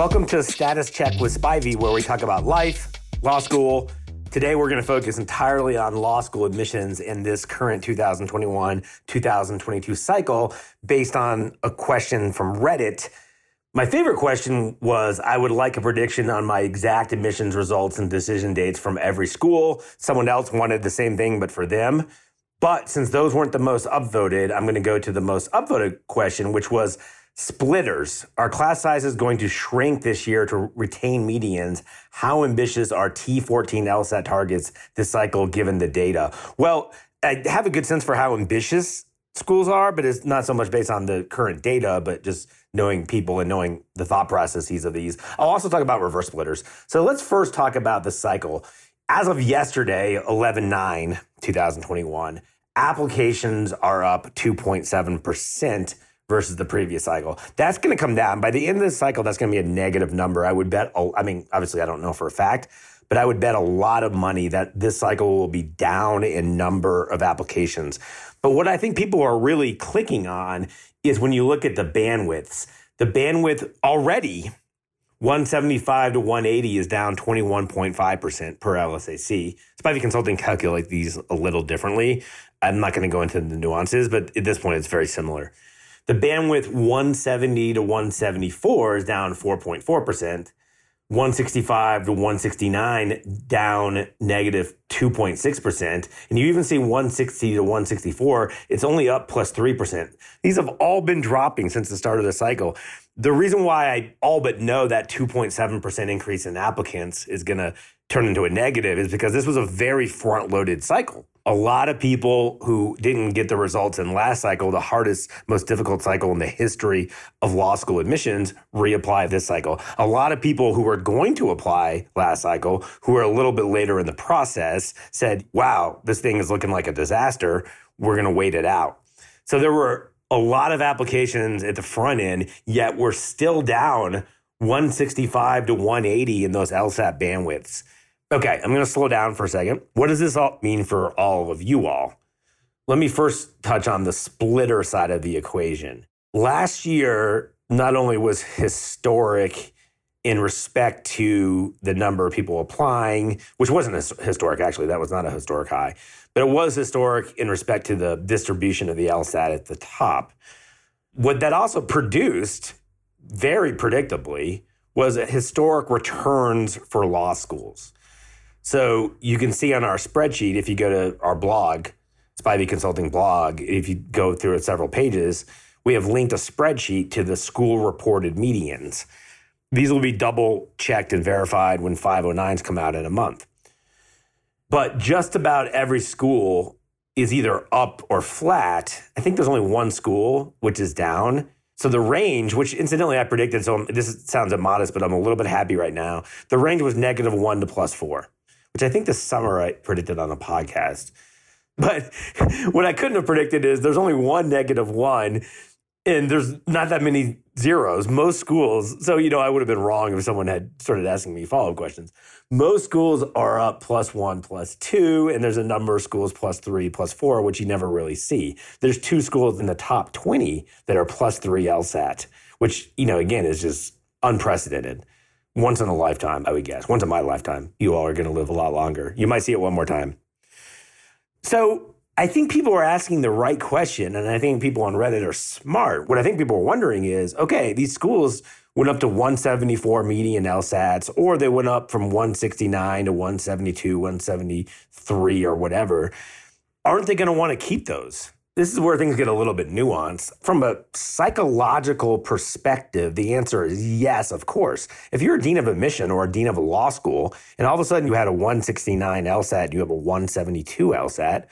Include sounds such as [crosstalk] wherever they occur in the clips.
Welcome to Status Check with Spivey, where we talk about life, law school. Today, we're going to focus entirely on law school admissions in this current 2021 2022 cycle based on a question from Reddit. My favorite question was I would like a prediction on my exact admissions results and decision dates from every school. Someone else wanted the same thing, but for them. But since those weren't the most upvoted, I'm going to go to the most upvoted question, which was splitters. Our class size is going to shrink this year to retain medians. How ambitious are T14 LSAT targets this cycle given the data? Well, I have a good sense for how ambitious schools are, but it's not so much based on the current data, but just knowing people and knowing the thought processes of these. I'll also talk about reverse splitters. So let's first talk about the cycle. As of yesterday, 11 9, 2021, applications are up 2.7% versus the previous cycle. That's going to come down. By the end of the cycle, that's going to be a negative number. I would bet, I mean, obviously, I don't know for a fact, but I would bet a lot of money that this cycle will be down in number of applications. But what I think people are really clicking on is when you look at the bandwidths. The bandwidth already 175 to 180 is down 21.5% per LSAC. Spivey Consulting calculate these a little differently. I'm not going to go into the nuances, but at this point, it's very similar. The bandwidth 170 to 174 is down 4.4%. 165 to 169 down negative 2.6%. And you even see 160 to 164, it's only up plus 3%. These have all been dropping since the start of the cycle. The reason why I all but know that 2.7% increase in applicants is going to turn into a negative is because this was a very front loaded cycle a lot of people who didn't get the results in last cycle, the hardest, most difficult cycle in the history of law school admissions, reapply this cycle. A lot of people who were going to apply last cycle, who were a little bit later in the process, said, wow, this thing is looking like a disaster. We're going to wait it out. So there were a lot of applications at the front end, yet we're still down 165 to 180 in those LSAT bandwidths. Okay, I'm going to slow down for a second. What does this all mean for all of you all? Let me first touch on the splitter side of the equation. Last year, not only was historic in respect to the number of people applying, which wasn't historic, actually, that was not a historic high, but it was historic in respect to the distribution of the LSAT at the top. What that also produced, very predictably, was historic returns for law schools. So you can see on our spreadsheet, if you go to our blog, Spivey Consulting blog, if you go through it several pages, we have linked a spreadsheet to the school reported medians. These will be double checked and verified when 509s come out in a month. But just about every school is either up or flat. I think there's only one school which is down. So the range, which incidentally I predicted, so this sounds immodest, but I'm a little bit happy right now. The range was negative one to plus four which I think this summer I predicted on a podcast. But [laughs] what I couldn't have predicted is there's only one negative one, and there's not that many zeros. Most schools, so you know, I would have been wrong if someone had started asking me follow up questions. Most schools are up plus one, plus two, and there's a number of schools plus three, plus four, which you never really see. There's two schools in the top 20 that are plus three LSAT, which, you know, again, is just unprecedented once in a lifetime, I would guess. Once in my lifetime, you all are going to live a lot longer. You might see it one more time. So I think people are asking the right question, and I think people on Reddit are smart. What I think people are wondering is okay, these schools went up to 174 median LSATs, or they went up from 169 to 172, 173, or whatever. Aren't they going to want to keep those? This is where things get a little bit nuanced. From a psychological perspective, the answer is yes, of course. If you're a dean of admission or a dean of a law school, and all of a sudden you had a 169 LSAT, you have a 172 LSAT,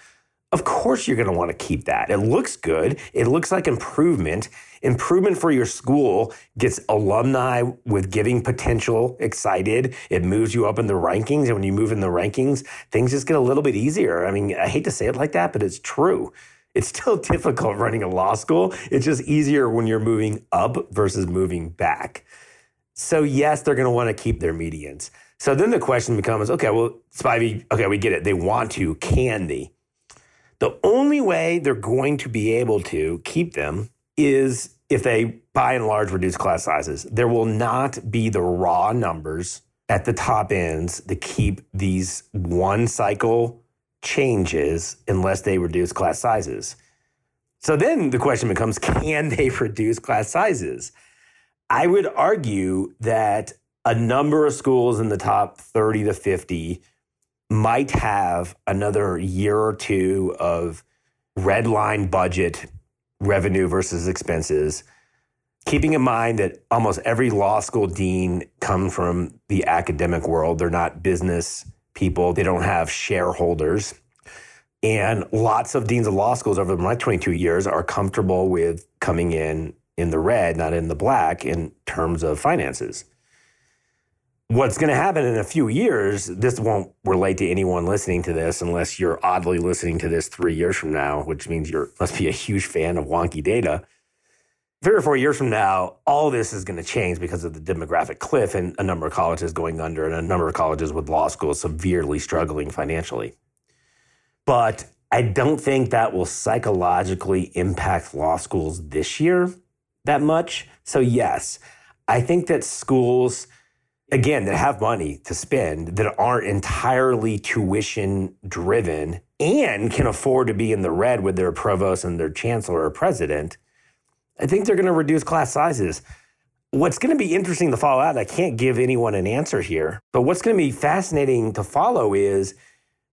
of course you're going to want to keep that. It looks good. It looks like improvement. Improvement for your school gets alumni with giving potential excited. It moves you up in the rankings. And when you move in the rankings, things just get a little bit easier. I mean, I hate to say it like that, but it's true. It's still [laughs] difficult running a law school. It's just easier when you're moving up versus moving back. So, yes, they're going to want to keep their medians. So then the question becomes okay, well, Spivey, okay, we get it. They want to. Can they? The only way they're going to be able to keep them is if they by and large reduce class sizes. There will not be the raw numbers at the top ends to keep these one cycle changes unless they reduce class sizes. So then the question becomes [laughs] can they reduce class sizes? I would argue that a number of schools in the top 30 to 50 might have another year or two of red line budget revenue versus expenses keeping in mind that almost every law school dean come from the academic world. They're not business people, they don't have shareholders. And lots of deans of law schools over my 22 years are comfortable with coming in in the red, not in the black, in terms of finances. What's going to happen in a few years, this won't relate to anyone listening to this unless you're oddly listening to this three years from now, which means you must be a huge fan of wonky data three or four years from now, all this is going to change because of the demographic cliff and a number of colleges going under and a number of colleges with law schools severely struggling financially. But I don't think that will psychologically impact law schools this year that much. So, yes, I think that schools, again, that have money to spend that aren't entirely tuition driven and can afford to be in the red with their provost and their chancellor or president I think they're going to reduce class sizes. What's going to be interesting to follow out, I can't give anyone an answer here, but what's going to be fascinating to follow is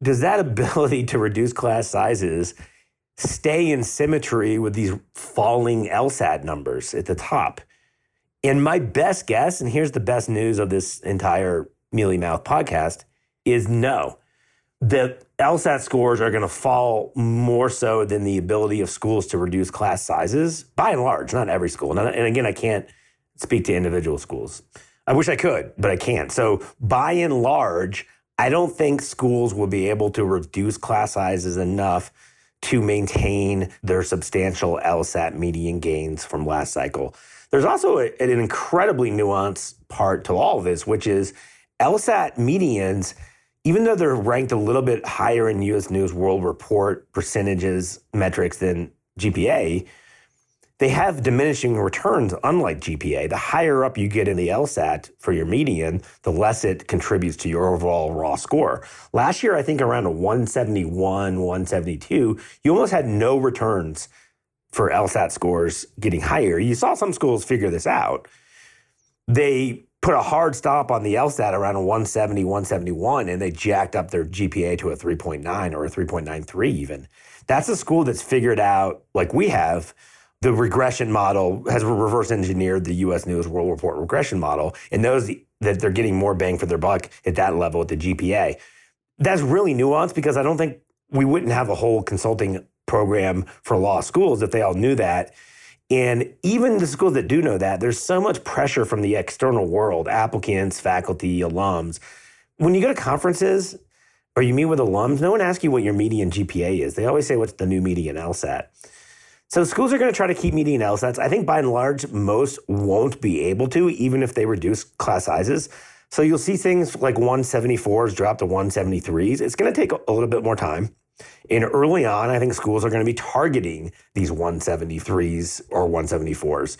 does that [laughs] ability to reduce class sizes stay in symmetry with these falling LSAT numbers at the top? And my best guess, and here's the best news of this entire Mealy Mouth podcast, is no the LSAT scores are going to fall more so than the ability of schools to reduce class sizes, by and large, not every school. And again, I can't speak to individual schools. I wish I could, but I can't. So, by and large, I don't think schools will be able to reduce class sizes enough to maintain their substantial LSAT median gains from last cycle. There's also a, an incredibly nuanced part to all of this, which is LSAT medians even though they're ranked a little bit higher in US News World Report percentages metrics than GPA, they have diminishing returns, unlike GPA. The higher up you get in the LSAT for your median, the less it contributes to your overall raw score. Last year, I think around a 171, 172, you almost had no returns for LSAT scores getting higher. You saw some schools figure this out. They put a hard stop on the LSAT around a 170, 171, and they jacked up their GPA to a 3.9 or a 3.93 even. That's a school that's figured out, like we have, the regression model has reverse engineered the US News World Report regression model and knows that they're getting more bang for their buck at that level at the GPA. That's really nuanced because I don't think we wouldn't have a whole consulting program for law schools if they all knew that and even the schools that do know that, there's so much pressure from the external world, applicants, faculty, alums. When you go to conferences or you meet with alums, no one asks you what your median GPA is. They always say, what's the new median LSAT? So schools are going to try to keep median LSATs. I think by and large, most won't be able to, even if they reduce class sizes. So you'll see things like 174s drop to 173s. It's going to take a little bit more time. And early on, I think schools are going to be targeting these 173s or 174s.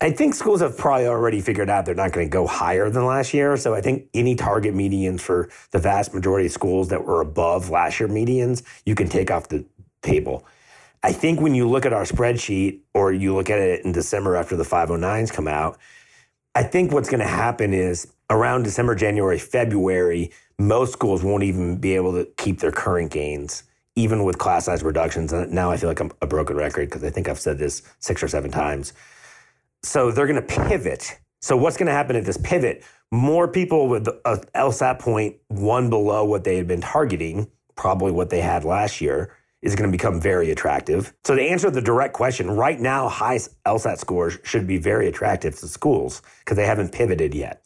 I think schools have probably already figured out they're not going to go higher than last year. So I think any target medians for the vast majority of schools that were above last year medians, you can take off the table. I think when you look at our spreadsheet or you look at it in December after the 509s come out, I think what's going to happen is around December, January, February, most schools won't even be able to keep their current gains, even with class size reductions. And now I feel like I'm a broken record because I think I've said this six or seven times. So they're going to pivot. So what's going to happen at this pivot? More people with uh, a LSAT point one below what they had been targeting, probably what they had last year, is going to become very attractive. So to answer the direct question, right now, high LSAT scores should be very attractive to schools because they haven't pivoted yet.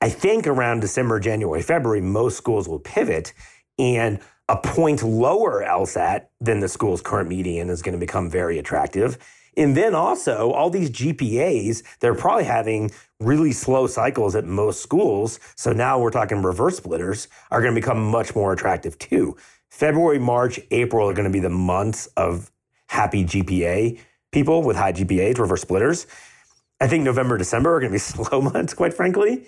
I think around December, January, February, most schools will pivot and a point lower LSAT than the school's current median is going to become very attractive. And then also, all these GPAs, they're probably having really slow cycles at most schools. So now we're talking reverse splitters are going to become much more attractive too. February, March, April are going to be the months of happy GPA people with high GPAs, reverse splitters. I think November, December are going to be [laughs] slow months, quite frankly.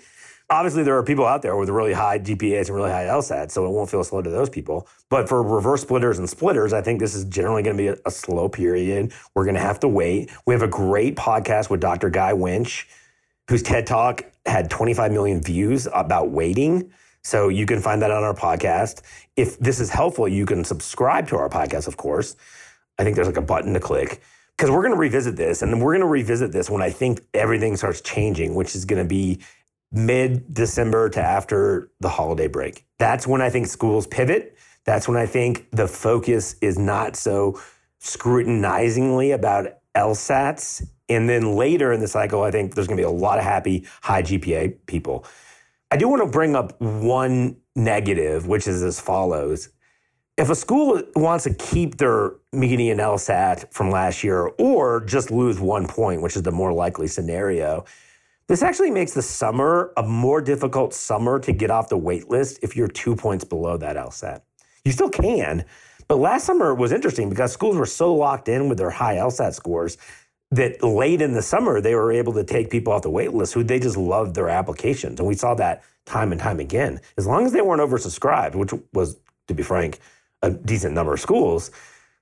Obviously, there are people out there with really high GPAs and really high LSAT, so it won't feel slow to those people. But for reverse splitters and splitters, I think this is generally going to be a, a slow period. We're going to have to wait. We have a great podcast with Dr. Guy Winch, whose TED Talk had 25 million views about waiting. So you can find that on our podcast. If this is helpful, you can subscribe to our podcast, of course. I think there's like a button to click because we're going to revisit this and we're going to revisit this when I think everything starts changing, which is going to be mid December to after the holiday break. That's when I think schools pivot. That's when I think the focus is not so scrutinizingly about LSATs. And then later in the cycle, I think there's going to be a lot of happy high GPA people. I do want to bring up one negative, which is as follows. If a school wants to keep their median LSAT from last year or just lose one point, which is the more likely scenario, this actually makes the summer a more difficult summer to get off the wait list if you're two points below that LSAT. You still can, but last summer was interesting because schools were so locked in with their high LSAT scores that late in the summer they were able to take people off the wait list who they just loved their applications. And we saw that time and time again. As long as they weren't oversubscribed, which was, to be frank, a decent number of schools,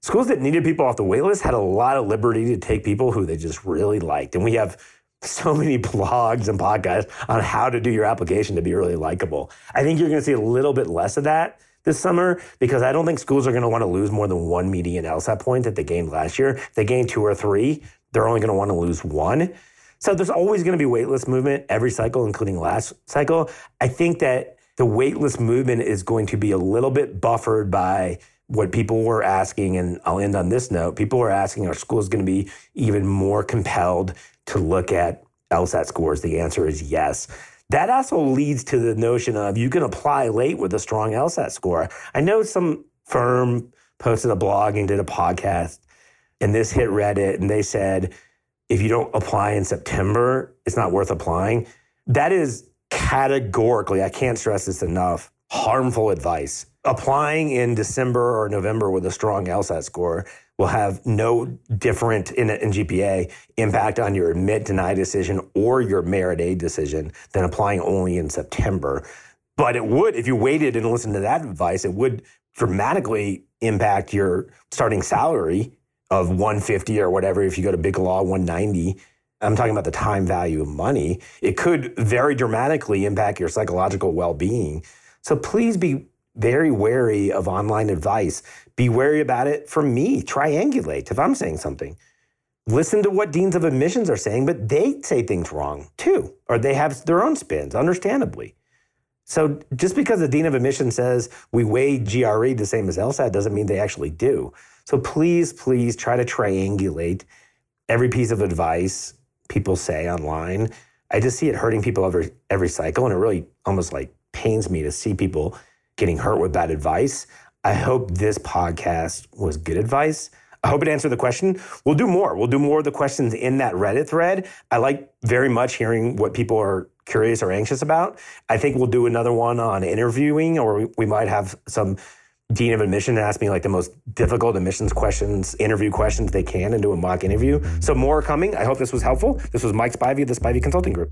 schools that needed people off the wait list had a lot of liberty to take people who they just really liked. And we have [laughs] so many blogs and podcasts on how to do your application to be really likable. I think you're going to see a little bit less of that this summer because I don't think schools are going to want to lose more than one median LSAT point that they gained last year. If they gained two or three, they're only going to want to lose one. So there's always going to be wait list movement every cycle, including last cycle. I think that the wait list movement is going to be a little bit buffered by what people were asking, and I'll end on this note. People were asking, are schools going to be even more compelled to look at LSAT scores? The answer is yes. That also leads to the notion of you can apply late with a strong LSAT score. I know some firm posted a blog and did a podcast, and this hit Reddit, and they said, if you don't apply in September, it's not worth applying. That is categorically, I can't stress this enough, harmful advice. Applying in December or November with a strong LSAT score will have no different in, in GPA impact on your admit deny decision or your merit aid decision than applying only in September. But it would, if you waited and listened to that advice, it would dramatically impact your starting salary of 150 or whatever if you go to big law 190 i'm talking about the time value of money it could very dramatically impact your psychological well-being so please be very wary of online advice be wary about it from me. Triangulate if I'm saying something. Listen to what deans of admissions are saying, but they say things wrong too, or they have their own spins, understandably. So just because the dean of admissions says we weigh GRE the same as LSAT doesn't mean they actually do. So please, please try to triangulate every piece of advice people say online. I just see it hurting people every every cycle, and it really almost like pains me to see people getting hurt with bad advice. I hope this podcast was good advice. I hope it answered the question. We'll do more. We'll do more of the questions in that Reddit thread. I like very much hearing what people are curious or anxious about. I think we'll do another one on interviewing, or we might have some dean of admission ask me like the most difficult admissions questions, interview questions they can, and do a mock interview. So more coming. I hope this was helpful. This was Mike Spivey of the Spivey Consulting Group.